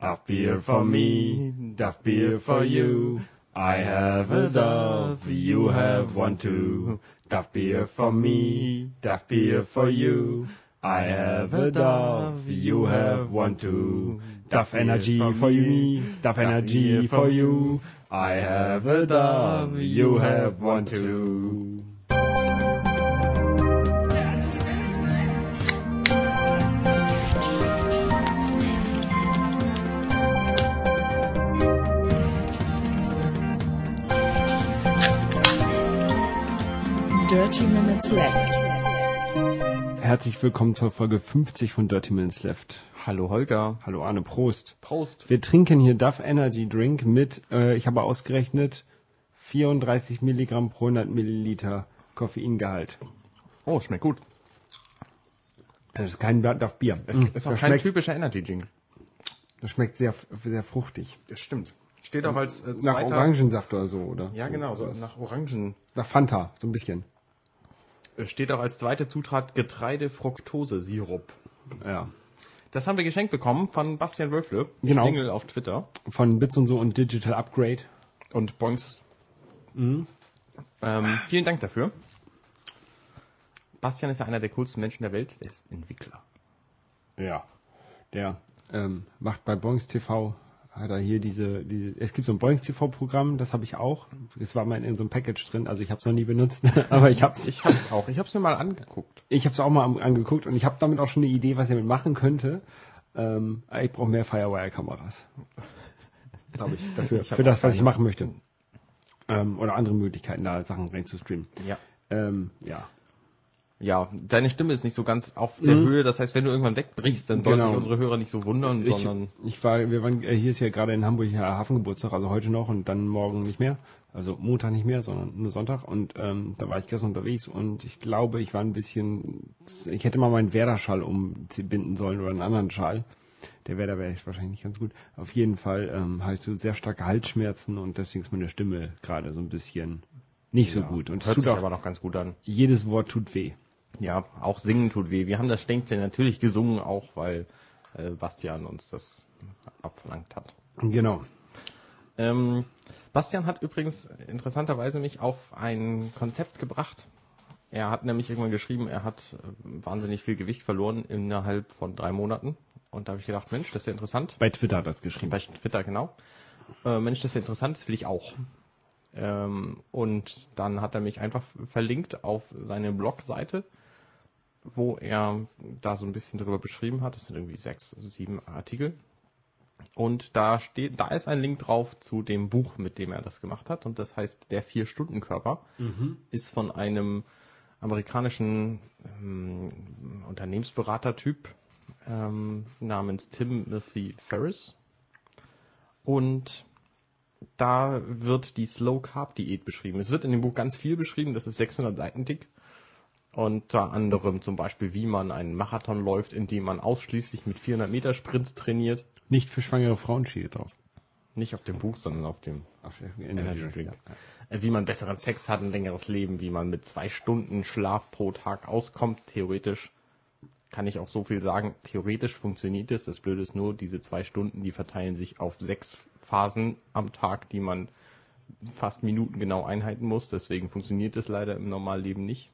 Duff beer for me, Duff beer for you. I have a dove, you have one too. Duff beer for me, Duff beer for you. I have a dove, you have one too. Duff energy for you, Duff energy for you. I have a dove, you have one too. Dirty Minutes Left. Herzlich willkommen zur Folge 50 von Dirty Minutes Left. Hallo Holger. Hallo Arne, Prost. Prost. Wir trinken hier Duff Energy Drink mit, äh, ich habe ausgerechnet, 34 Milligramm pro 100 Milliliter Koffeingehalt. Oh, schmeckt gut. Das ist kein Duff Bier. Es Mm, ist auch kein schmeckt, typischer Energy Drink. das schmeckt sehr, sehr fruchtig. Das stimmt. Steht auch als äh, Nach Orangensaft oder so, oder? Ja, genau, so nach Orangen. Nach Fanta, so ein bisschen. Steht auch als zweite Zutat Getreide-Fructose-Sirup. Ja. Das haben wir geschenkt bekommen von Bastian Wölfle. Genau. Schlingel auf Twitter. Von Bits und so und Digital Upgrade. Und Boinks. Mhm. Ähm, vielen Dank dafür. Bastian ist ja einer der coolsten Menschen der Welt. Der ist Entwickler. Ja. Der ähm, macht bei Boings TV, hat er hier diese, diese es gibt so ein Boings TV Programm, das habe ich auch. Das war mal in so einem Package drin, also ich habe es noch nie benutzt, aber ich habe es Ich hab's auch. Ich hab's mir mal angeguckt. ich habe es auch mal angeguckt und ich habe damit auch schon eine Idee, was ich damit machen könnte. Ähm, ich brauche mehr Firewire-Kameras. Glaube ich. Dafür, Ich für das, was ich machen möchte. Ähm, oder andere Möglichkeiten, da Sachen rein zu streamen. Ja. Ähm, ja. Ja, deine Stimme ist nicht so ganz auf der Mhm. Höhe. Das heißt, wenn du irgendwann wegbrichst, dann sollen Genau. sich unsere Hörer nicht so wundern, Ich, sondern ich war, wir waren, äh, hier ist ja gerade in Hamburg ja Hafengeburtstag, also heute noch und dann morgen nicht mehr. Also Montag nicht mehr, sondern nur Sonntag. Und ähm, da war ich gestern unterwegs und ich glaube, ich war ein bisschen, ich hätte mal meinen Werder-Schal umbinden sollen oder einen anderen Schal. Der Werder wäre wahrscheinlich nicht ganz gut. Auf jeden Fall ähm, habe ich so sehr starke Halsschmerzen und deswegen ist meine Stimme gerade so ein bisschen nicht so Ja, gut. Und es tut auch, aber noch ganz gut an. jedes Wort tut weh. Ja, auch singen tut weh. Wir haben das Stänkchen natürlich gesungen, auch weil äh, Bastian uns das abverlangt hat. Genau. Ähm, Bastian hat übrigens interessanterweise mich auf ein Konzept gebracht. Er hat nämlich irgendwann geschrieben, er hat äh, wahnsinnig viel Gewicht verloren innerhalb von drei Monaten. Und da habe ich gedacht, Mensch, das ist ja interessant. Bei Twitter hat er es geschrieben. Bei Twitter, genau. Äh, Mensch, das ist ja interessant, das will ich auch. Ähm, und dann hat er mich einfach verlinkt auf seine Blogseite, wo er da so ein bisschen drüber beschrieben hat. Das sind irgendwie sechs, sieben Artikel. Und da steht, da ist ein Link drauf zu dem Buch, mit dem er das gemacht hat. Und das heißt Der Vier-Stunden-Körper. Ist von einem amerikanischen ähm, Unternehmensberater-Typ ähm, namens Timothy Ferris. Und da wird die Slow Carb Diät beschrieben. Es wird in dem Buch ganz viel beschrieben, das ist 600 Seiten dick. Unter anderem zum Beispiel, wie man einen Marathon läuft, indem man ausschließlich mit 400 Meter Sprints trainiert. Nicht für schwangere Frauen steht drauf. Nicht auf dem Buch, sondern auf dem Auf Energy Drink. Äh, Wie man besseren Sex hat, ein längeres Leben, wie man mit zwei Stunden Schlaf pro Tag auskommt, theoretisch. Kann ich auch so viel sagen, theoretisch funktioniert es. Das Blöde ist nur, diese zwei Stunden, die verteilen sich auf sechs Phasen am Tag, die man fast minutengenau einhalten muss. Deswegen funktioniert es leider im Normalleben nicht.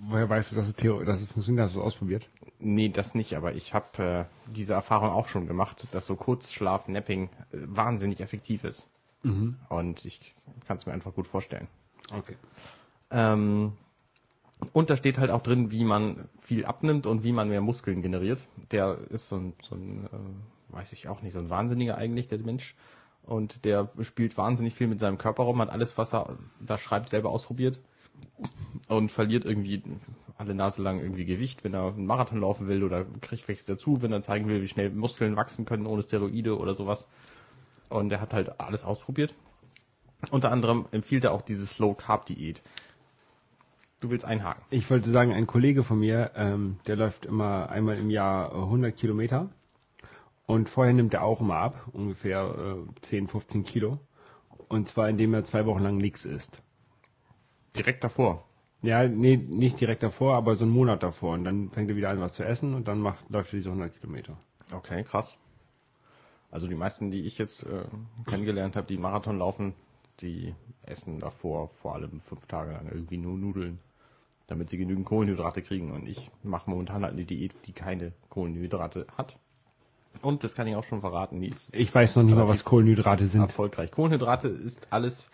Woher weißt du, dass es, Theo dass es funktioniert? Hast du es ausprobiert? Nee, das nicht, aber ich habe äh, diese Erfahrung auch schon gemacht, dass so Kurzschlaf, Napping äh, wahnsinnig effektiv ist. Und ich kann es mir einfach gut vorstellen. Okay. Ähm, und da steht halt auch drin, wie man viel abnimmt und wie man mehr Muskeln generiert. Der ist so ein, so ein äh, weiß ich auch nicht, so ein Wahnsinniger eigentlich, der Mensch. Und der spielt wahnsinnig viel mit seinem Körper rum, hat alles, was er da schreibt, selber ausprobiert. Und verliert irgendwie alle Nase lang irgendwie Gewicht, wenn er einen Marathon laufen will oder kriegt welches dazu, wenn er zeigen will, wie schnell Muskeln wachsen können ohne Steroide oder sowas. Und er hat halt alles ausprobiert. Unter anderem empfiehlt er auch diese Slow Carb Diät. Du willst einhaken. Ich wollte sagen, ein Kollege von mir, ähm, der läuft immer einmal im Jahr äh, 100 Kilometer. Und vorher nimmt er auch immer ab, ungefähr äh, 10, 15 Kilo. Und zwar indem er zwei Wochen lang nichts isst. Direkt davor. Ja, nee, nicht direkt davor, aber so einen Monat davor. Und dann fängt er wieder an, was zu essen und dann macht, läuft er diese 100 Kilometer. Okay, krass. Also die meisten, die ich jetzt äh, kennengelernt habe, die Marathon laufen, die essen davor vor allem fünf Tage lang irgendwie nur Nudeln, damit sie genügend Kohlenhydrate kriegen. Und ich mache momentan halt eine Diät, die keine Kohlenhydrate hat. Und das kann ich auch schon verraten, die ist Ich weiß noch nicht mal, was Kohlenhydrate sind. erfolgreich. Kohlenhydrate ist alles,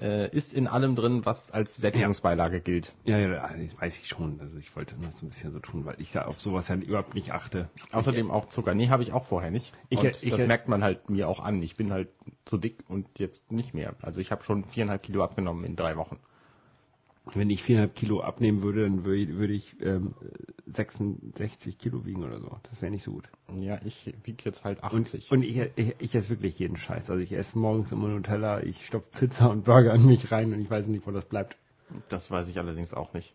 äh, ist in allem drin, was als Sättigungsbeilage gilt. Ja, ja, das weiß ich schon. Also ich wollte nur so ein bisschen so tun, weil ich ja auf sowas ja überhaupt nicht achte. Außerdem auch Zucker. Nee, habe ich auch vorher nicht. Ich- und ich- das merkt man halt mir auch an. Ich bin halt zu dick und jetzt nicht mehr. Also ich habe schon viereinhalb Kilo abgenommen in drei Wochen. Wenn ich viereinhalb Kilo abnehmen würde, dann würde, würde ich ähm, 66 Kilo wiegen oder so. Das wäre nicht so gut. Ja, ich wiege jetzt halt Und, 80. und ich, ich, ich esse wirklich jeden Scheiß. Also ich esse morgens immer Nutella, ich stopfe Pizza und Burger an mich rein und ich weiß nicht, wo das bleibt. das weiß ich allerdings auch nicht.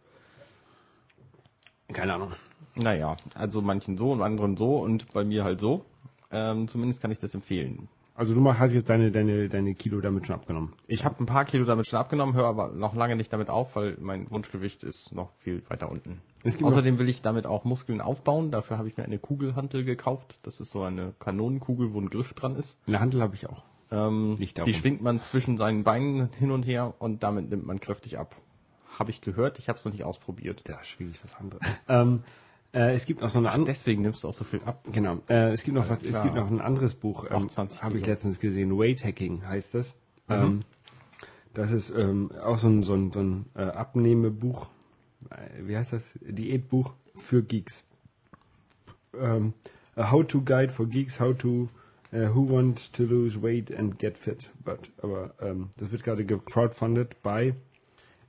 Keine Ahnung. Naja, also manchen so und anderen so und bei mir halt so. Ähm, zumindest kann ich das empfehlen. Also du hast jetzt deine, deine, deine Kilo damit schon abgenommen. Ich habe ein paar Kilo damit schon abgenommen, höre aber noch lange nicht damit auf, weil mein Wunschgewicht ist noch viel weiter unten. Außerdem will ich damit auch Muskeln aufbauen. Dafür habe ich mir eine Kugelhantel gekauft. Das ist so eine Kanonenkugel, wo ein Griff dran ist. Eine Handel habe ich auch. Ähm, die schwingt man zwischen seinen Beinen hin und her und damit nimmt man kräftig ab. Habe ich gehört, ich habe es noch nicht ausprobiert. Da schwinge ich was anderes. ähm, äh, es gibt noch so eine andere. Deswegen nimmst du auch so viel ab. Genau. Äh, es gibt noch Alles was. Es klar. gibt noch ein anderes Buch. Ähm, 20 habe ich letztens gesehen. Weight Hacking heißt das. Mhm. Ähm, das ist ähm, auch so ein so ein, so ein äh, Abnehmebuch. Äh, Wie heißt das? Diätbuch für Geeks. Ähm, a How-to Guide for Geeks. How to äh, Who want to lose weight and get fit. But, aber ähm, das wird gerade gecrowdfunded bei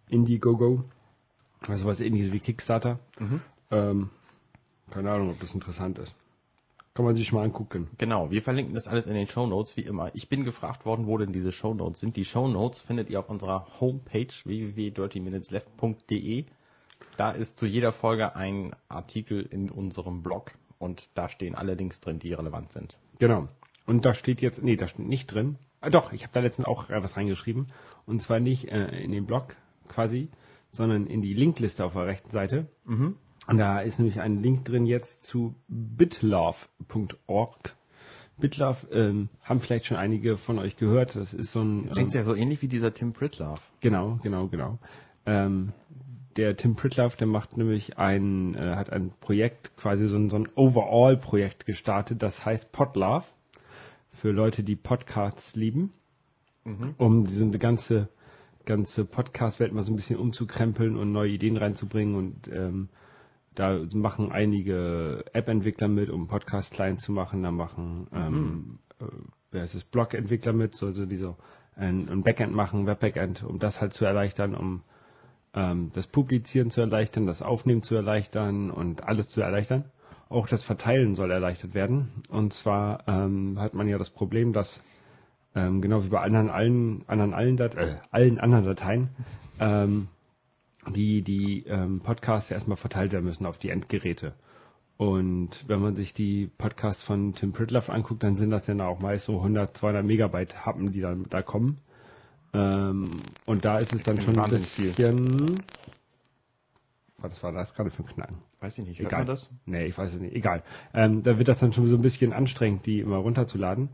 Indiegogo. Also was ähnliches wie Kickstarter. Mhm. Ähm, keine Ahnung, ob das interessant ist. Kann man sich mal angucken. Genau, wir verlinken das alles in den Show Notes wie immer. Ich bin gefragt worden, wo denn diese Show Notes sind. Die Show Notes findet ihr auf unserer Homepage www.dirtyminutesleft.de. Da ist zu jeder Folge ein Artikel in unserem Blog und da stehen alle Links drin, die relevant sind. Genau. Und da steht jetzt, nee, da steht nicht drin. Ah, doch, ich habe da letztens auch äh, was reingeschrieben. Und zwar nicht äh, in den Blog quasi, sondern in die Linkliste auf der rechten Seite. Mhm. Und da ist nämlich ein Link drin jetzt zu bitlove.org. Bitlove ähm, haben vielleicht schon einige von euch gehört. Das ist so ein Klingt ja so ähnlich wie dieser Tim Pritlove. Genau, genau, genau. Ähm, der Tim Pritlove, der macht nämlich ein, äh, hat ein Projekt, quasi so ein, so ein Overall-Projekt gestartet, das heißt Podlove, für Leute, die Podcasts lieben, um diese ganze, ganze Podcast-Welt mal so ein bisschen umzukrempeln und neue Ideen reinzubringen und ähm, da machen einige App-Entwickler mit, um Podcast klein zu machen. Da machen ähm, äh, wer ist es, Blog-Entwickler mit, so, so die so ein, ein Backend machen, Web-Backend, um das halt zu erleichtern, um ähm, das Publizieren zu erleichtern, das Aufnehmen zu erleichtern und alles zu erleichtern. Auch das Verteilen soll erleichtert werden. Und zwar ähm, hat man ja das Problem, dass ähm, genau wie bei anderen allen anderen allen, Dat äh, allen anderen Dateien ähm, die die ähm, Podcasts ja erstmal verteilt werden müssen auf die Endgeräte. Und wenn man sich die Podcasts von Tim Pritlove anguckt, dann sind das ja auch meist so 100, 200 Megabyte Happen, die dann da kommen. Ähm, und da ist es dann schon ein bisschen. Was war das gerade für ein Knacken? Weiß ich nicht, hört Egal. man das? Nee, ich weiß es nicht. Egal. Ähm, da wird das dann schon so ein bisschen anstrengend, die immer runterzuladen.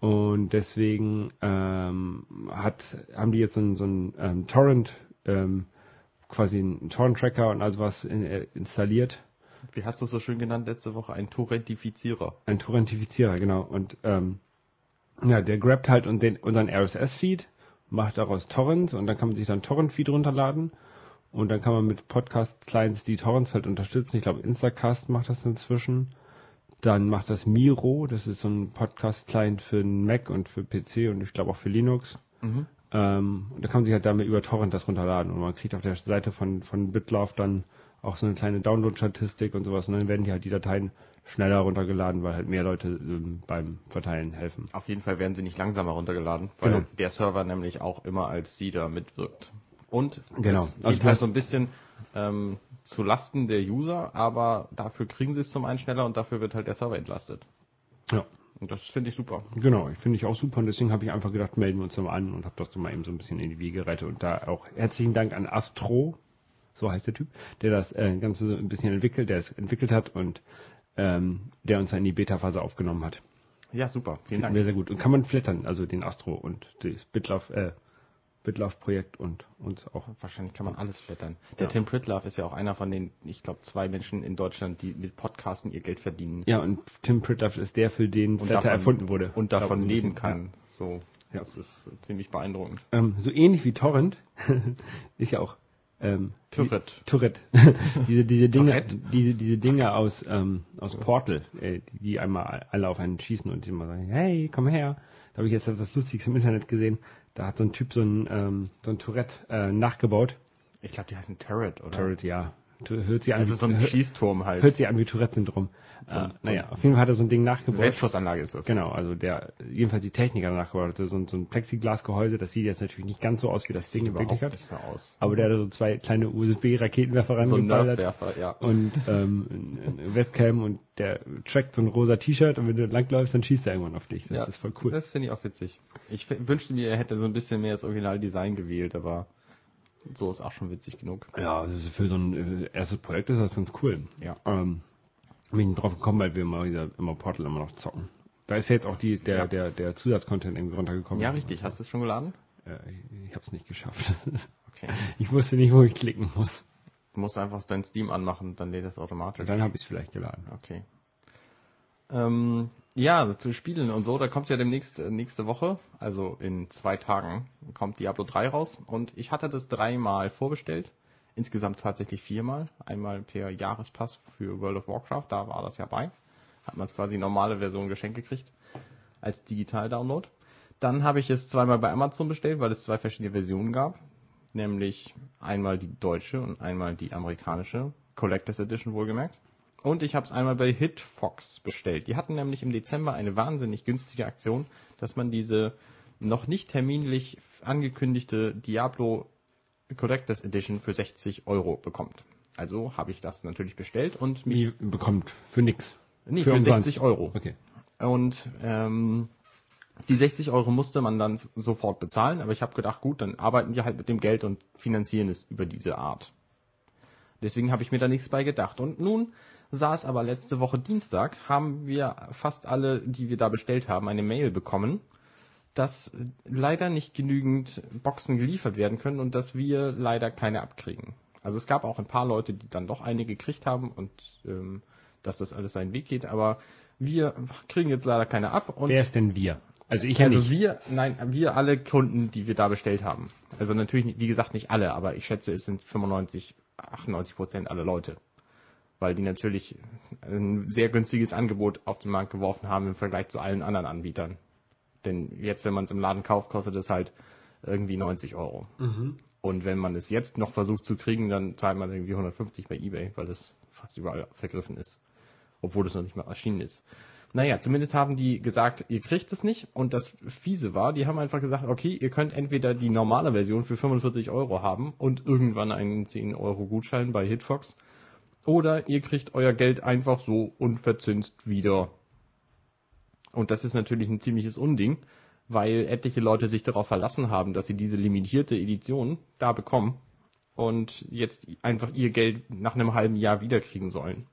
Und deswegen ähm, hat, haben die jetzt so einen, so einen ähm, Torrent, ähm, quasi einen Torrent-Tracker und also was in, äh, installiert. Wie hast du es so schön genannt letzte Woche? Ein Torrentifizierer. Ein Torrentifizierer, genau. Und ähm, ja, der grabt halt und den, unseren RSS-Feed, macht daraus Torrents und dann kann man sich dann Torrent-Feed runterladen. Und dann kann man mit Podcast-Clients die Torrents halt unterstützen. Ich glaube, Instacast macht das inzwischen. Dann macht das Miro, das ist so ein Podcast-Client für Mac und für PC und ich glaube auch für Linux. Mhm. Ähm, und da kann man sich halt damit über Torrent das runterladen und man kriegt auf der Seite von, von BitLove dann auch so eine kleine Download-Statistik und sowas und dann werden die halt die Dateien schneller runtergeladen, weil halt mehr Leute ähm, beim Verteilen helfen. Auf jeden Fall werden sie nicht langsamer runtergeladen, weil Genau. der Server nämlich auch immer als Seeder mitwirkt. Und Genau. es geht Also du halt so ein bisschen ähm, zu Lasten der User, aber dafür kriegen sie es zum einen schneller und dafür wird halt der Server entlastet. Und das finde ich super. Genau, ich finde ich auch super und deswegen habe ich einfach gedacht, melden wir uns mal an und habe das dann mal eben so ein bisschen in die Wege gerettet und da auch herzlichen Dank an Astro, so heißt der Typ, der das äh, Ganze so ein bisschen entwickelt, der es entwickelt hat und ähm, der uns dann in die Beta-Phase aufgenommen hat. Ja, super. Vielen Finden Dank. wir sehr gut. Und kann man flattern, also den Astro und das Bitlauf, äh, Bitlauf-Projekt und, und auch. Wahrscheinlich kann man alles flattern. Der Ja. Tim Pritlove ist ja auch einer von den, ich glaube, zwei Menschen in Deutschland, die mit Podcasten ihr Geld verdienen Ja, und Tim Pritloff ist der, für den Und Flatter davon- erfunden wurde. und davon glaub, leben kann. So, Ja. das ist ziemlich beeindruckend. Ja. Ähm, so ähnlich wie Torrent ist ja auch ähm, Tourette. Tourette. diese diese Dinge, Tourette? diese diese Dinge aus ähm, aus Portal, äh, die, die einmal alle auf einen schießen und die immer sagen, hey, komm her. Da habe ich jetzt etwas Lustiges im Internet gesehen. Da hat so ein Typ so ein ähm, so ein Tourette äh, nachgebaut. Ich glaube, die heißen Turret, oder? Tourette, ja. Hört sich an, Also wie- so ein Schießturm halt. hört sich an wie Tourette-Syndrom. So äh, naja, auf jeden Fall hat er so ein Ding nachgebaut. Selbstschussanlage ist das. Genau, also der, jedenfalls die Techniker danach gebaut hat, so ein, so ein Plexiglasgehäuse, das sieht jetzt natürlich nicht ganz so aus, wie das Sieht Ding überhaupt wirklich hat. nicht so aus. Aber der hat so zwei kleine USB-Raketenwerfer So rangeballert Nerfwerfer, ja. und ähm, eine Webcam und der trackt so ein rosa T-Shirt und wenn du langläufst, dann schießt er irgendwann auf dich. Das ja, ist voll cool. Das finde ich auch witzig. Ich wünschte mir, er hätte so ein bisschen mehr das Originaldesign gewählt, aber so ist auch schon witzig genug. Ja, also für so ein äh, erstes Projekt ist das ganz cool. Ja. Ähm, bin ich drauf gekommen, weil wir immer wieder immer Portal immer noch zocken. Da ist ja jetzt auch die, der, Ja. der, der Zusatzcontent irgendwie runtergekommen. Ja, richtig. Hast du es schon geladen? Äh, ich ich habe es nicht geschafft. Okay. ich wusste nicht, wo ich klicken muss. Du musst einfach dein Steam anmachen, dann lädt das automatisch. Dann habe ich es vielleicht geladen. Okay. Ähm, ja, zu Spielen und so, da kommt ja demnächst äh, nächste Woche, also in zwei Tagen, kommt Diablo 3 raus und ich hatte das dreimal vorbestellt. Insgesamt tatsächlich viermal. Einmal per Jahrespass für World of Warcraft, da war das ja bei. Hat man es quasi normale Version geschenkt gekriegt. Als Digital-Download. Dann habe ich es zweimal bei Amazon bestellt, weil es zwei verschiedene Versionen gab. Nämlich einmal die deutsche und einmal die amerikanische. Collectors Edition wohlgemerkt. Und ich habe es einmal bei Hitfox bestellt. Die hatten nämlich im Dezember eine wahnsinnig günstige Aktion, dass man diese noch nicht terminlich angekündigte Diablo Collectors Edition für 60 Euro bekommt. Also habe ich das natürlich bestellt und mich Wie bekommt für nix. nee, für für, umsonst. 60 Euro. Okay. Und ähm, die 60 Euro musste man dann sofort bezahlen, aber ich habe gedacht, gut, dann arbeiten die halt mit dem Geld und finanzieren es über diese Art. Deswegen habe ich mir da nichts bei gedacht. Und nun es aber letzte Woche Dienstag, haben wir fast alle, die wir da bestellt haben, eine Mail bekommen, dass leider nicht genügend Boxen geliefert werden können und dass wir leider keine abkriegen. Also es gab auch ein paar Leute, die dann doch eine gekriegt haben und ähm, dass das alles seinen Weg geht, aber wir kriegen jetzt leider keine ab und Wer ist denn wir? Also ich ja also nicht. wir, nein, wir alle Kunden, die wir da bestellt haben. Also natürlich, wie gesagt, nicht alle, aber ich schätze, es sind 95, 98 Prozent aller Leute. Weil die natürlich ein sehr günstiges Angebot auf den Markt geworfen haben im Vergleich zu allen anderen Anbietern. Denn jetzt, wenn man es im Laden kauft, kostet es halt irgendwie 90 Euro. Und wenn man es jetzt noch versucht zu kriegen, dann zahlt man irgendwie 150 bei eBay, weil es fast überall vergriffen ist. Obwohl es noch nicht mal erschienen ist. Naja, zumindest haben die gesagt, ihr kriegt es nicht. Und das Fiese war, die haben einfach gesagt, okay, ihr könnt entweder die normale Version für 45 Euro haben und irgendwann einen 10 Euro Gutschein bei Hitfox. Oder ihr kriegt euer Geld einfach so unverzinst wieder. Und das ist natürlich ein ziemliches Unding, weil etliche Leute sich darauf verlassen haben, dass sie diese limitierte Edition da bekommen und jetzt einfach ihr Geld nach einem halben Jahr wiederkriegen sollen.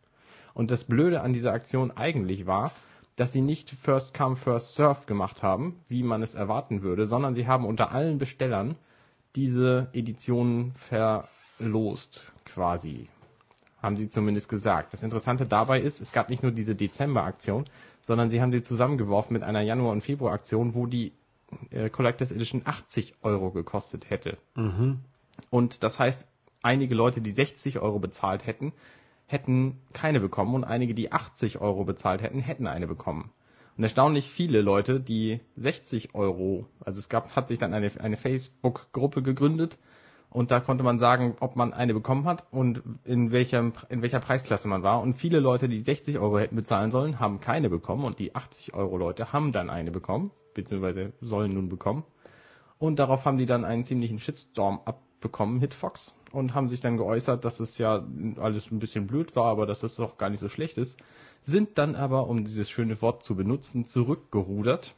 Und das Blöde an dieser Aktion eigentlich war, dass sie nicht First Come, First Serve gemacht haben, wie man es erwarten würde, sondern sie haben unter allen Bestellern diese Editionen verlost, quasi. Haben sie zumindest gesagt. Das Interessante dabei ist, es gab nicht nur diese Dezember-Aktion, sondern sie haben sie zusammengeworfen mit einer Januar- und Februar-Aktion, wo die äh, Collectors Edition 80 Euro gekostet hätte. Und das heißt, einige Leute, die 60 Euro bezahlt hätten, hätten keine bekommen und einige, die 80 Euro bezahlt hätten, hätten eine bekommen. Und erstaunlich viele Leute, die 60 Euro, also es gab, hat sich dann eine, eine Facebook-Gruppe gegründet und da konnte man sagen, ob man eine bekommen hat und in welchem, in welcher Preisklasse man war. Und viele Leute, die 60 Euro hätten bezahlen sollen, haben keine bekommen und die 80 Euro Leute haben dann eine bekommen, beziehungsweise sollen nun bekommen. Und darauf haben die dann einen ziemlichen Shitstorm abbekommen, Hitfox, und haben sich dann geäußert, dass es ja alles ein bisschen blöd war, aber dass es doch gar nicht so schlecht ist. Sind dann aber, um dieses schöne Wort zu benutzen, zurückgerudert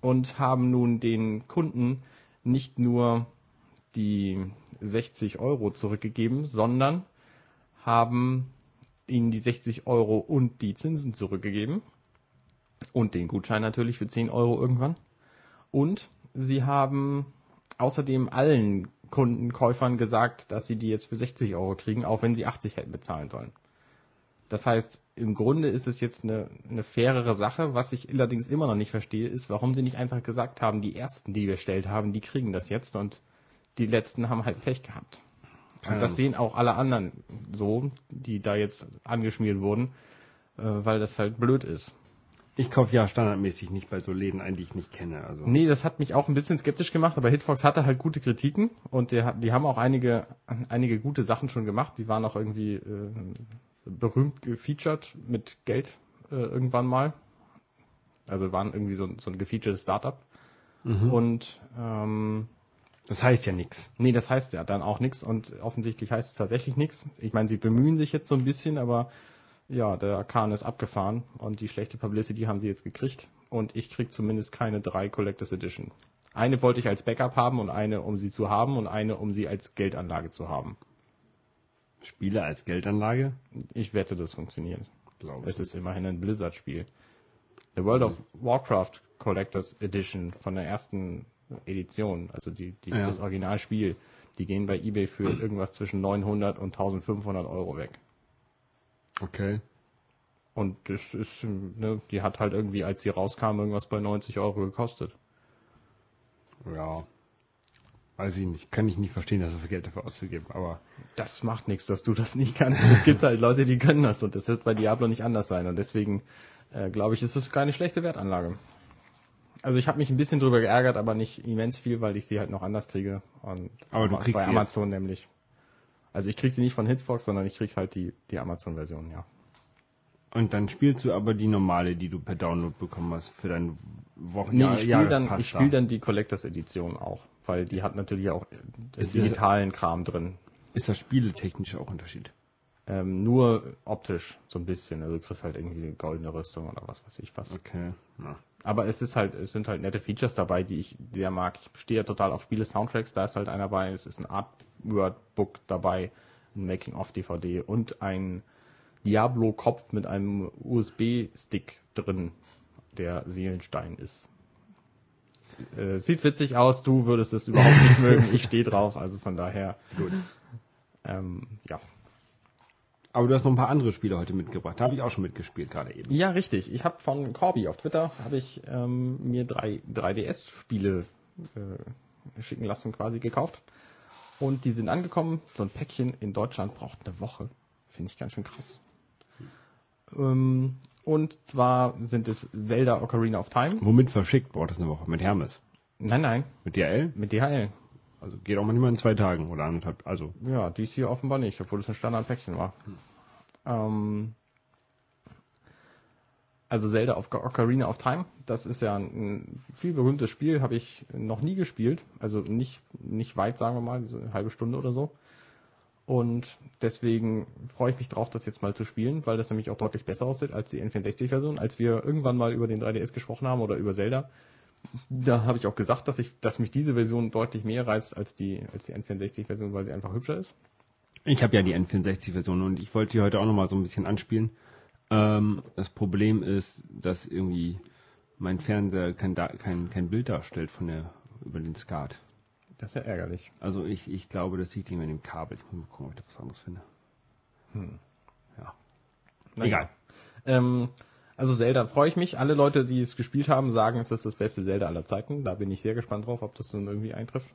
und haben nun den Kunden nicht nur die 60 Euro zurückgegeben, sondern haben ihnen die 60 Euro und die Zinsen zurückgegeben Und den Gutschein natürlich für 10 Euro irgendwann. Und sie haben außerdem allen Kundenkäufern gesagt, dass sie die jetzt für 60 Euro kriegen, auch wenn sie 80 hätten bezahlen sollen. Das heißt, im Grunde ist es jetzt eine, eine fairere Sache. Was ich allerdings immer noch nicht verstehe, ist, warum sie nicht einfach gesagt haben, die ersten, die wir bestellt haben, die kriegen das jetzt und die letzten haben halt Pech gehabt. Und das sehen auch alle anderen so, die da jetzt angeschmiert wurden, äh, weil das halt blöd ist. Ich kaufe ja standardmäßig nicht bei so Läden ein, die ich nicht kenne. Also. Nee, das hat mich auch ein bisschen skeptisch gemacht, aber Hitfox hatte halt gute Kritiken und hat- die haben auch einige, einige gute Sachen schon gemacht. Die waren auch irgendwie äh, berühmt gefeatured mit Geld äh, irgendwann mal. Also waren irgendwie so, ein- so ein gefeaturetes Startup. Mhm. Und ähm, Das heißt ja nichts. nee, das heißt ja dann auch nichts und offensichtlich heißt es tatsächlich nichts. Ich meine, sie bemühen sich jetzt so ein bisschen, aber ja, der Kahn ist abgefahren und die schlechte Publicity haben sie jetzt gekriegt und ich krieg zumindest keine drei Collectors Edition. Eine wollte ich als Backup haben und eine, um sie zu haben und eine, um sie als Geldanlage zu haben. Spiele als Geldanlage? Ich wette, das funktioniert. Glaube Es ist immerhin ein Blizzard-Spiel. The World of Warcraft Collectors Edition von der ersten Edition, also die, die, Ja. das Originalspiel, die gehen bei eBay für irgendwas zwischen 900 und 1500 Euro weg. Okay. Und das ist, ne, die hat halt irgendwie, als sie rauskam, irgendwas bei 90 Euro gekostet. Ja. Weiß ich nicht. Kann ich nicht verstehen, das so viel Geld dafür auszugeben. Aber Das macht nichts, dass du das nicht kannst. Es gibt halt Leute, die können das und das wird bei Diablo nicht anders sein. Und deswegen äh, glaube ich, ist es keine schlechte Wertanlage. Also ich habe mich ein bisschen drüber geärgert, aber nicht immens viel, weil ich sie halt noch anders kriege. Und Aber du kriegst bei sie Amazon nämlich. Also ich krieg sie nicht von Hitfox, sondern ich krieg halt die, die Amazon-Version, ja. Und dann spielst du aber die normale, die du per Download bekommen hast für dein Wochen Nee, ich spiele dann, ich spiel dann die Collectors Edition auch, weil die hat natürlich auch digitalen Kram drin. Ist das spieletechnisch auch Unterschied? Ähm, nur optisch so ein bisschen. Also du kriegst halt irgendwie eine goldene Rüstung oder was weiß ich was. Okay. Ja. Aber es ist halt, es sind halt nette Features dabei, die ich sehr mag. Ich stehe ja total auf Spiele-Soundtracks, da ist halt einer bei, es ist ein Artwork-Book dabei, ein Making-of-DVD und ein Diablo-Kopf mit einem USB-Stick drin, der Seelenstein ist. Äh, sieht witzig aus, du würdest es überhaupt nicht mögen, ich stehe drauf, also von daher, Gut. ähm, ja. Aber du hast noch ein paar andere Spiele heute mitgebracht. Da habe ich auch schon mitgespielt gerade eben. Ja, richtig. Ich habe von Corby auf Twitter habe ich ähm, mir drei 3DS-Spiele äh, schicken lassen, quasi gekauft. Und die sind angekommen. So ein Päckchen in Deutschland braucht eine Woche. Finde ich ganz schön krass. Ähm, und zwar sind es Zelda Ocarina of Time. Womit verschickt? Braucht das eine Woche? Mit Hermes? Nein, nein, Mit DHL? mit DHL. Also geht auch manchmal in zwei Tagen oder anderthalb. Also Ja, dies hier offenbar nicht, obwohl es ein Standardpäckchen war. Ähm, also Zelda of Ocarina of Time, das ist ja ein viel berühmtes Spiel, habe ich noch nie gespielt. Also nicht, nicht weit, sagen wir mal, eine halbe Stunde oder so. Und deswegen freue ich mich drauf, das jetzt mal zu spielen, weil das nämlich auch deutlich besser aussieht als die N64-Version. Als wir irgendwann mal über den 3DS gesprochen haben oder über Zelda, da habe ich auch gesagt, dass ich, dass mich diese Version deutlich mehr reizt als die, als die N64-Version, weil sie einfach hübscher ist. ich habe ja die N64-Version und ich wollte die heute auch noch mal so ein bisschen anspielen. Ähm, das Problem ist, dass irgendwie mein Fernseher kein, kein, kein Bild darstellt von der über den Skat. Das ist ja ärgerlich. Also ich, ich glaube, das liegt irgendwie an dem Kabel. Ich muss mal gucken, ob ich da was anderes finde. Ja. Egal. Ähm, also Zelda freue ich mich. Alle Leute, die es gespielt haben, sagen, es ist das beste Zelda aller Zeiten. Da bin ich sehr gespannt drauf, ob das nun irgendwie eintrifft.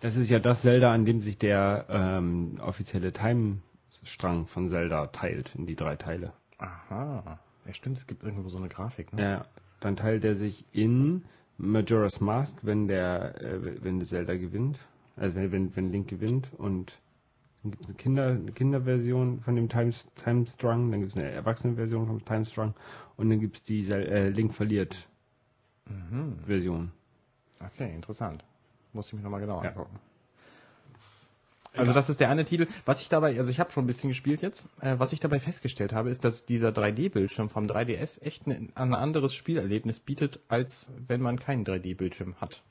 Das ist ja das Zelda, an dem sich der ähm, offizielle Time-Strang von Zelda teilt in die drei Teile. Aha. Ja, stimmt, es gibt irgendwo so eine Grafik, ne? Ja, dann teilt er sich in Majora's Mask, wenn der, äh, wenn Zelda gewinnt, also wenn, wenn, wenn Link gewinnt und dann gibt es eine, Kinder, eine Kinderversion von dem Time, Time Strung, dann gibt es eine Erwachsenenversion vom Time Strung und dann gibt es die äh, Link verliert Mhm. Version. Okay, interessant. Muss ich mich nochmal genauer Ja. angucken. Also das ist der eine Titel. Was ich dabei, also ich habe schon ein bisschen gespielt jetzt. Äh, was ich dabei festgestellt habe, ist, dass dieser 3D-Bildschirm vom 3DS echt ein, ein anderes Spielerlebnis bietet, als wenn man keinen 3D-Bildschirm hat.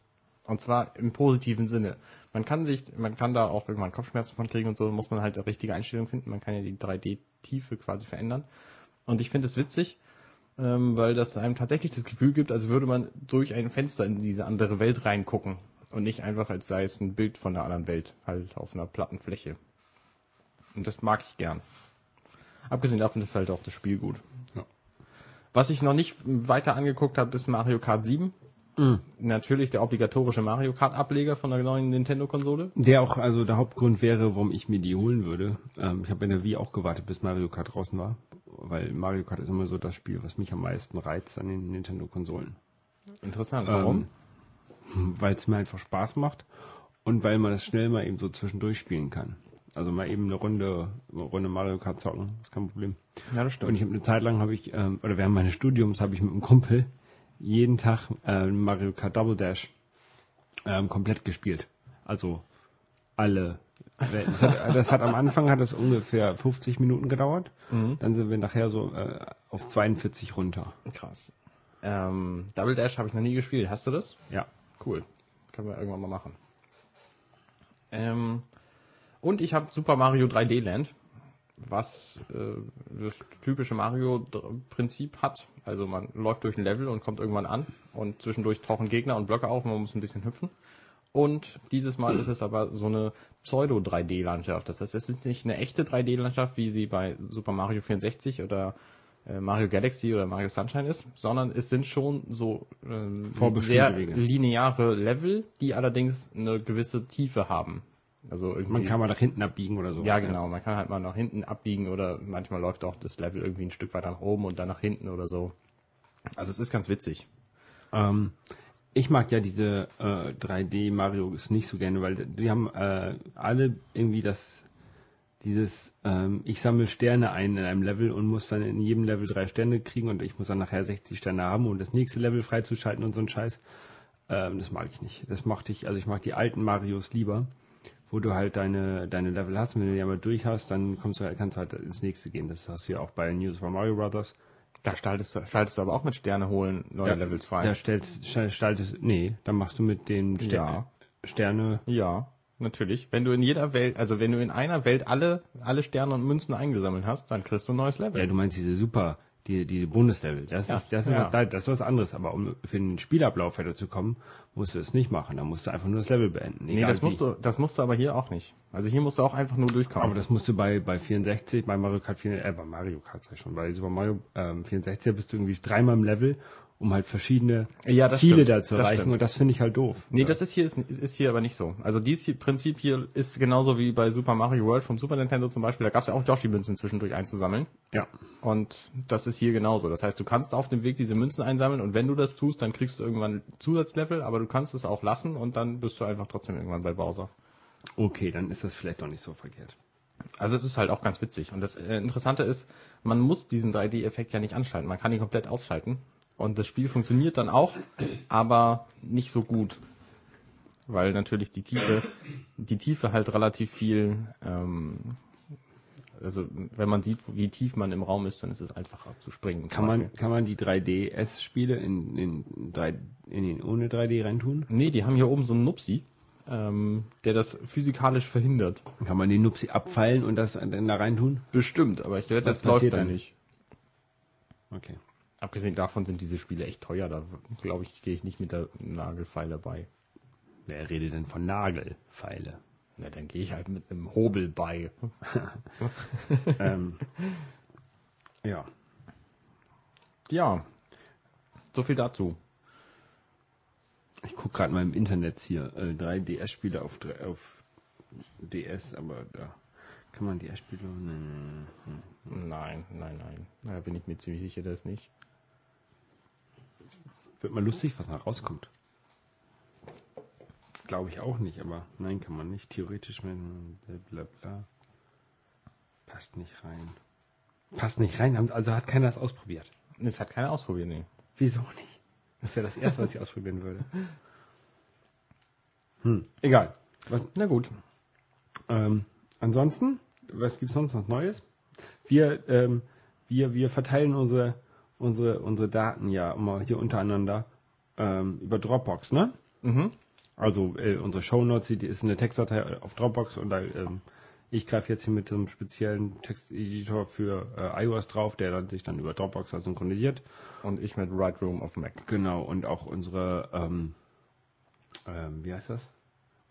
Und zwar im positiven Sinne. Man kann sich, man kann da auch irgendwann Kopfschmerzen von kriegen und so, muss man halt eine richtige Einstellung finden. Man kann ja die 3D-Tiefe quasi verändern. Und ich finde es witzig, ähm, weil das einem tatsächlich das Gefühl gibt, als würde man durch ein Fenster in diese andere Welt reingucken und nicht einfach als sei es ein Bild von einer anderen Welt, halt auf einer platten Fläche. Und das mag ich gern. Abgesehen davon ist halt auch das Spiel gut. Ja. Was ich noch nicht weiter angeguckt habe, ist Mario Kart 7. Natürlich der obligatorische Mario Kart Ableger von der neuen Nintendo-Konsole. Der auch, also der Hauptgrund wäre, warum ich mir die holen würde. Ähm, ich habe in der Wii auch gewartet, bis Mario Kart draußen war. Weil Mario Kart ist immer so das Spiel, was mich am meisten reizt an den Nintendo-Konsolen. Interessant. Warum? weil es mir einfach Spaß macht und weil man das schnell mal eben so zwischendurch spielen kann. Also mal eben eine Runde, eine Runde Mario Kart zocken, ist kein Problem. Ja, das Und ich habe eine Zeit lang habe ich, ähm, oder während meines Studiums habe ich mit einem Kumpel jeden Tag äh, Mario Kart Double Dash ähm, komplett gespielt. Also alle. Das hat, das hat am Anfang hat es ungefähr 50 Minuten gedauert. Mhm. Dann sind wir nachher so äh, auf 42 runter. Krass. Ähm, Double Dash habe ich noch nie gespielt. Hast du das? Ja. Cool. Können wir irgendwann mal machen. Ähm, und ich habe Super Mario 3D Land, was äh, das typische Mario-Prinzip hat. Also man läuft durch ein Level und kommt irgendwann an und zwischendurch tauchen Gegner und Blöcke auf und man muss ein bisschen hüpfen. Und dieses Mal ist es aber so eine Pseudo-3D-Landschaft. Das heißt, es ist nicht eine echte 3D-Landschaft, wie sie bei Super Mario 64 oder äh, Mario Galaxy oder Mario Sunshine ist, sondern es sind schon so ähm, sehr lineare Level, die allerdings eine gewisse Tiefe haben. Also irgendwie, Man kann mal nach hinten abbiegen oder so. ja genau, man kann halt mal nach hinten abbiegen oder manchmal läuft auch das Level irgendwie ein Stück weiter nach oben und dann nach hinten oder so. Also es ist ganz witzig. Ähm, ich mag ja diese äh, 3D Marios nicht so gerne, weil die haben äh, alle irgendwie das dieses ähm, ich sammle Sterne ein in einem Level und muss dann in jedem Level drei Sterne kriegen und ich muss dann nachher 60 Sterne haben, um das nächste Level freizuschalten und so ein Scheiß. Ähm, das mag ich nicht. Das mochte ich, also ich mag die alten Marios lieber, wo du halt deine deine Level hast, und wenn du die einmal durch hast, dann kommst du halt, kannst du halt ins nächste gehen. Das hast du ja auch bei News for Mario Brothers. Da schaltest du, schaltest du aber auch mit Sterne holen neue Da- Levels frei. Da stellst, stell- schaltest, nee, dann machst du mit den Ster Ja. Sterne, Ja, natürlich. Wenn du in jeder Welt, also wenn du in einer Welt alle, alle Sterne und Münzen eingesammelt hast, dann kriegst du ein neues Level. ja, du meinst diese super, die, die Bundeslevel, das Ja, ist, das ist, ja. was, das ist was anderes, aber um für den Spielablauf weiterzukommen, musst du es nicht machen, dann musst du einfach nur das Level beenden. nee, das wie. musst du, das musst du aber hier auch nicht. Also hier musst du auch einfach nur durchkommen. Aber das musst du bei, bei 64, bei Mario Kart 4, äh, bei Mario Kart sag ich schon, bei Super Mario ähm, 64 bist du irgendwie dreimal im Level, um halt verschiedene Ja, Ziele stimmt. da zu erreichen und das finde ich halt doof. Nee, das ist hier, ist, ist hier aber nicht so. Also dieses hier- Prinzip hier ist genauso wie bei Super Mario World vom Super Nintendo zum Beispiel. Da gab es ja auch Yoshi-Münzen zwischendurch einzusammeln. Ja. Und das ist hier genauso. Das heißt, du kannst auf dem Weg diese Münzen einsammeln und wenn du das tust, dann kriegst du irgendwann Zusatzlevel, aber du kannst es auch lassen und dann bist du einfach trotzdem irgendwann bei Bowser. Okay, dann ist das vielleicht doch nicht so verkehrt. Also es ist halt auch ganz witzig. Und das äh, Interessante ist, man muss diesen 3D-Effekt ja nicht anschalten. Man kann ihn komplett ausschalten. Und das Spiel funktioniert dann auch, aber nicht so gut. Weil natürlich die Tiefe, die Tiefe halt relativ viel, ähm, also wenn man sieht, wie tief man im Raum ist, dann ist es einfacher zu springen. Kann man, kann man die 3DS-Spiele in, in, 3, in den ohne 3D reintun? Nee, die haben hier oben so einen Nupsi, ähm, der das physikalisch verhindert. Kann man den Nupsi abfeilen und das dann da reintun? Bestimmt, aber ich werde, Was das läuft dann? nicht. Okay. Abgesehen davon sind diese Spiele echt teuer, da glaube ich, gehe ich nicht mit der Nagelfeile bei. Wer redet denn von Nagelfeile? Na, dann gehe ich halt mit einem Hobel bei. ähm, ja. Ja, so viel dazu. Ich gucke gerade mal im Internet hier äh, 3DS-Spiele auf, drei- auf DS, aber da kann man DS-Spiele. Nee, nee, nee. Nein, nein, nein. Da bin ich mir ziemlich sicher, das nicht. Wird mal lustig, was noch rauskommt. Glaube ich auch nicht, aber nein, kann man nicht. Theoretisch mit bla bla bla. Passt nicht rein. Passt nicht rein, also hat keiner das ausprobiert. Das hat keiner ausprobiert, nee. Wieso nicht? Das wäre das erste, was ich ausprobieren würde. Hm, egal. Was, Na gut. ähm, ansonsten, was gibt's sonst noch Neues? Wir, ähm, wir, wir verteilen unsere, unsere, unsere Daten ja immer hier untereinander ähm, über Dropbox, ne? Mhm. Also äh, unsere Shownotes, die ist eine Textdatei auf Dropbox und da ähm, Ich greife jetzt hier mit einem speziellen Texteditor für äh, iOS drauf, der dann sich dann über Dropbox synchronisiert. Und ich mit Right Room auf Mac. Genau, und auch unsere, ähm, ähm, wie heißt das?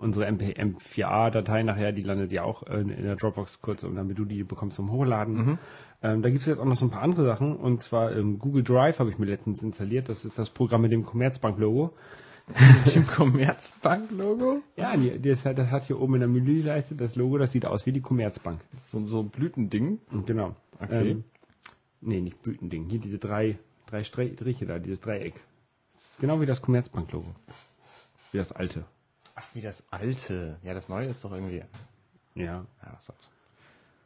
Unsere MP, M4A-Datei nachher, die landet ja auch in, in der Dropbox kurz, und damit du die bekommst zum Hochladen. Mhm. Ähm, da gibt es jetzt auch noch so ein paar andere Sachen, und zwar ähm, Google Drive habe ich mir letztens installiert. Das ist das Programm mit dem Commerzbank-Logo. Mit dem Commerzbank-Logo? Ja, die, die ist halt, das hat hier oben in der Menüleiste das Logo, das sieht aus wie die Commerzbank. So, so ein Blütending. Genau. Okay. Ähm, nee, nicht Blütending. Hier diese drei, drei Striche da, dieses Dreieck. Genau wie das Commerzbank-Logo. Wie das alte. Ach, wie das alte. Ja, das neue ist doch irgendwie. Ja. Ja, was soll's.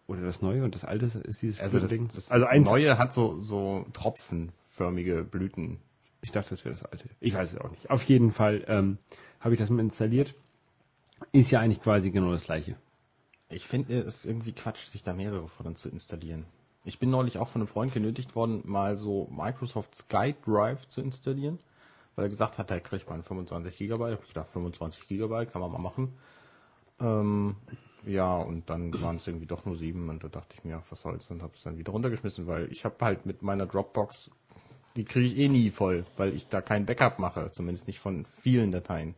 Oder das neue und das alte ist dieses Also das, Blütending. das also eins. neue hat so, so tropfenförmige Blüten. Ich dachte, das wäre das alte. Ich weiß es auch nicht. Auf jeden Fall ähm, habe ich das mal installiert. Ist ja eigentlich quasi genau das gleiche. Ich finde es irgendwie Quatsch, sich da mehrere von zu installieren. Ich bin neulich auch von einem Freund genötigt worden, mal so Microsoft SkyDrive zu installieren, weil er gesagt hat, da kriegt man 25 Gigabyte. Ich gedacht, 25 Gigabyte kann man mal machen. Ähm, ja, und dann waren es irgendwie doch nur sieben und da dachte ich mir, was soll's, und habe es dann wieder runtergeschmissen, weil ich habe halt mit meiner Dropbox, die kriege ich eh nie voll, weil ich da kein Backup mache, zumindest nicht von vielen Dateien,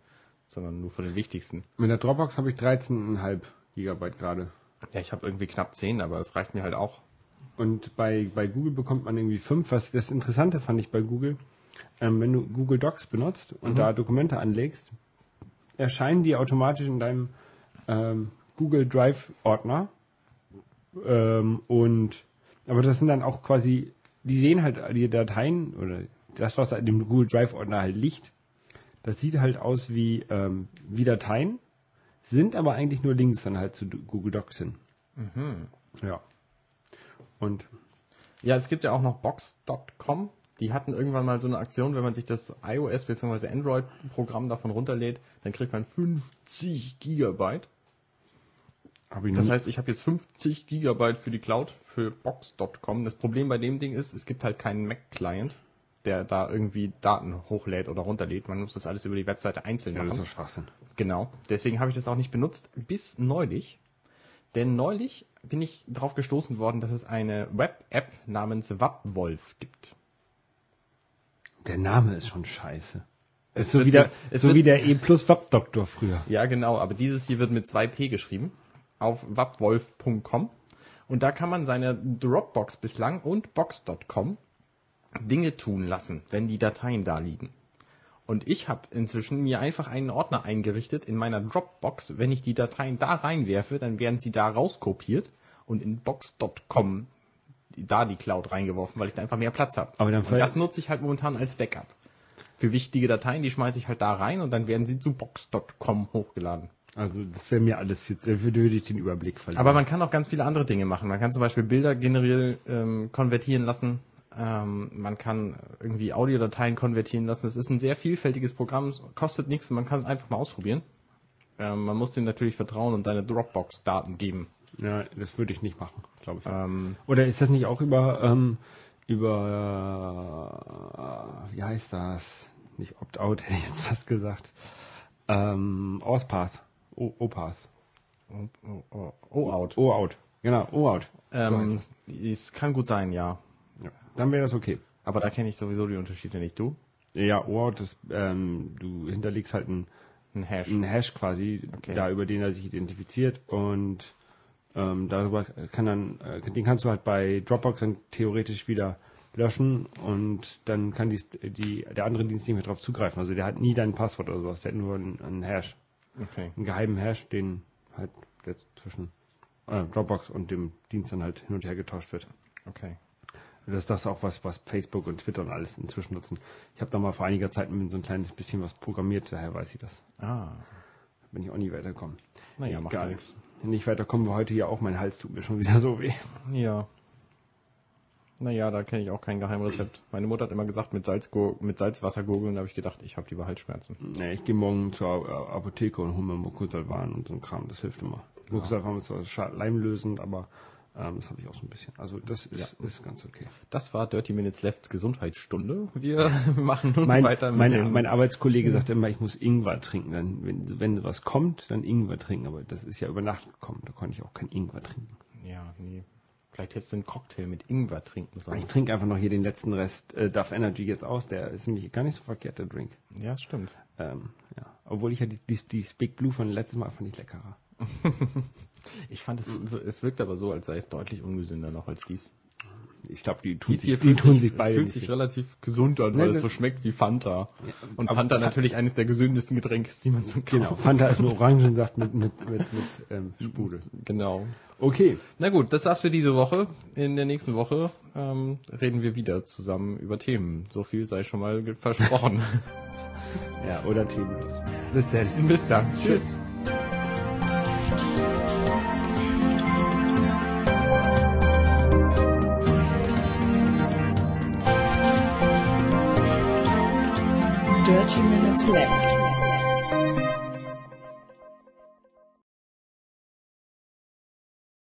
sondern nur von den wichtigsten. Mit der Dropbox habe ich 13,5 Gigabyte gerade. Ja, ich habe irgendwie knapp 10, aber es reicht mir halt auch. Und bei, bei Google bekommt man irgendwie 5. Was das Interessante fand ich bei Google, ähm, wenn du Google Docs benutzt und Mhm. da Dokumente anlegst, erscheinen die automatisch in deinem ähm, Google Drive Ordner. Ähm, und aber das sind dann auch quasi, die sehen halt die Dateien oder das, was in dem Google Drive Ordner halt liegt, das sieht halt aus wie, ähm, wie Dateien, sind aber eigentlich nur Links dann halt zu Google Docs hin. Ja. Und Ja, es gibt ja auch noch Box.com. Die hatten irgendwann mal so eine Aktion, wenn man sich das iOS bzw. Android-Programm davon runterlädt, dann kriegt man 50 Gigabyte. Das heißt, ich habe jetzt 50 Gigabyte für die Cloud für Box.com. Das Problem bei dem Ding ist, es gibt halt keinen Mac-Client, der da irgendwie Daten hochlädt oder runterlädt. Man muss das alles über die Webseite einzeln ja, das ist machen. doch Schwachsinn. Genau. Deswegen habe ich das auch nicht benutzt, bis neulich. Denn neulich bin ich darauf gestoßen worden, dass es eine Web-App namens Wapwolf gibt. Der Name ist schon scheiße. Es ist so wie der, so wie der E plus Wap Doktor früher. Ja, genau, aber dieses hier wird mit 2p geschrieben auf wapwolf.com und da kann man seine Dropbox bislang und Box.com Dinge tun lassen, wenn die Dateien da liegen. Und ich habe inzwischen mir einfach einen Ordner eingerichtet in meiner Dropbox. Wenn ich die Dateien da reinwerfe, dann werden sie da rauskopiert und in Box.com da die Cloud reingeworfen, weil ich da einfach mehr Platz habe. Aber dann und das nutze ich halt momentan als Backup. Für wichtige Dateien, die schmeiße ich halt da rein und dann werden sie zu Box.com hochgeladen. Also das wäre mir alles viel, zu- würde ich den Überblick verlieren. Aber man kann auch ganz viele andere Dinge machen. Man kann zum Beispiel Bilder generell ähm, konvertieren lassen. Ähm, man kann irgendwie Audiodateien konvertieren lassen. Es ist ein sehr vielfältiges Programm, kostet nichts und man kann es einfach mal ausprobieren. Ähm, man muss dem natürlich vertrauen und seine Dropbox-Daten geben. Ja, das würde ich nicht machen, glaube ich. Ähm, Oder ist das nicht auch über ähm, über äh, wie heißt das? Nicht Opt-out hätte ich jetzt fast gesagt. Ähm, Authpath. O- OPath. oh, oh, oh, oh, out. O-out. Genau, O-out. So Ähm, heißt es kann gut sein, ja. Ja. Dann wäre das okay. Aber da kenne ich sowieso die Unterschiede nicht. Du? Ja, O-out ist, ähm, du hinterlegst halt ein Ein Hash. ein Hash quasi, Okay. da über den er sich identifiziert und ähm, darüber kann dann, äh, den kannst du halt bei Dropbox dann theoretisch wieder löschen und dann kann die, die der andere Dienst nicht mehr drauf zugreifen. Also der hat nie dein Passwort oder sowas, der hat nur einen, einen Hash, Okay. einen geheimen Hash, den halt der zwischen äh, Dropbox und dem Dienst dann halt hin und her getauscht wird. Okay. Das ist das auch was, was Facebook und Twitter und alles inzwischen nutzen. Ich habe da mal vor einiger Zeit mit so ein kleines bisschen was programmiert, daher weiß ich das. Ah. Bin ich auch nie weitergekommen. Naja, macht Egal. nichts. Nicht weiterkommen wir heute hier auch. Mein Hals tut mir schon wieder so weh. Ja. Naja, da kenne ich auch kein Geheimrezept. Meine Mutter hat immer gesagt, mit, Salz, mit Salzwasser gurgeln, da habe ich gedacht, ich habe lieber Halsschmerzen. Nee, ich gehe morgen zur Apotheke und hole mir Mucosolvan und so ein Kram. Das hilft immer. Mucosolvan ist zwar scha- leimlösend, aber Ähm, das habe ich auch so ein bisschen. Also das ist, ist ganz okay. Das war Dirty Minutes Lefts Gesundheitsstunde. Wir machen nun Mein, weiter mit mein, dem... mein Arbeitskollege sagt immer, ich muss Ingwer trinken. Dann, wenn, wenn was kommt, dann Ingwer trinken. Aber das ist ja über Nacht gekommen. Da konnte ich auch kein Ingwer trinken. ja, nee. Vielleicht hättest du einen Cocktail mit Ingwer trinken sollen. Ich trinke einfach noch hier den letzten Rest äh, Duff Energy jetzt aus. Der ist nämlich gar nicht so verkehrt, der Drink. Ja, stimmt. Ähm, ja. Obwohl ich ja die, die, die Big Blue von letztes Mal fand ich leckerer. Ich fand es, es wirkt aber so, als sei es deutlich ungesünder noch als dies. Ich glaube, die tun Dies hier sich, die tun sich, sich beide fühlt sich relativ gesund an, weil es so schmeckt wie Fanta. Und aber Fanta Fa- natürlich eines der gesündesten Getränke, die man so Genau, kauft. Fanta ist nur Orangensaft mit, mit, mit, mit ähm, Sprudel. Genau. Okay. Na gut, das war's für diese Woche. In der nächsten Woche ähm, reden wir wieder zusammen über Themen. So viel sei schon mal versprochen. Ja, oder themenlos. Bis dann. Bis dann. Tschüss. Dirty Minutes Left.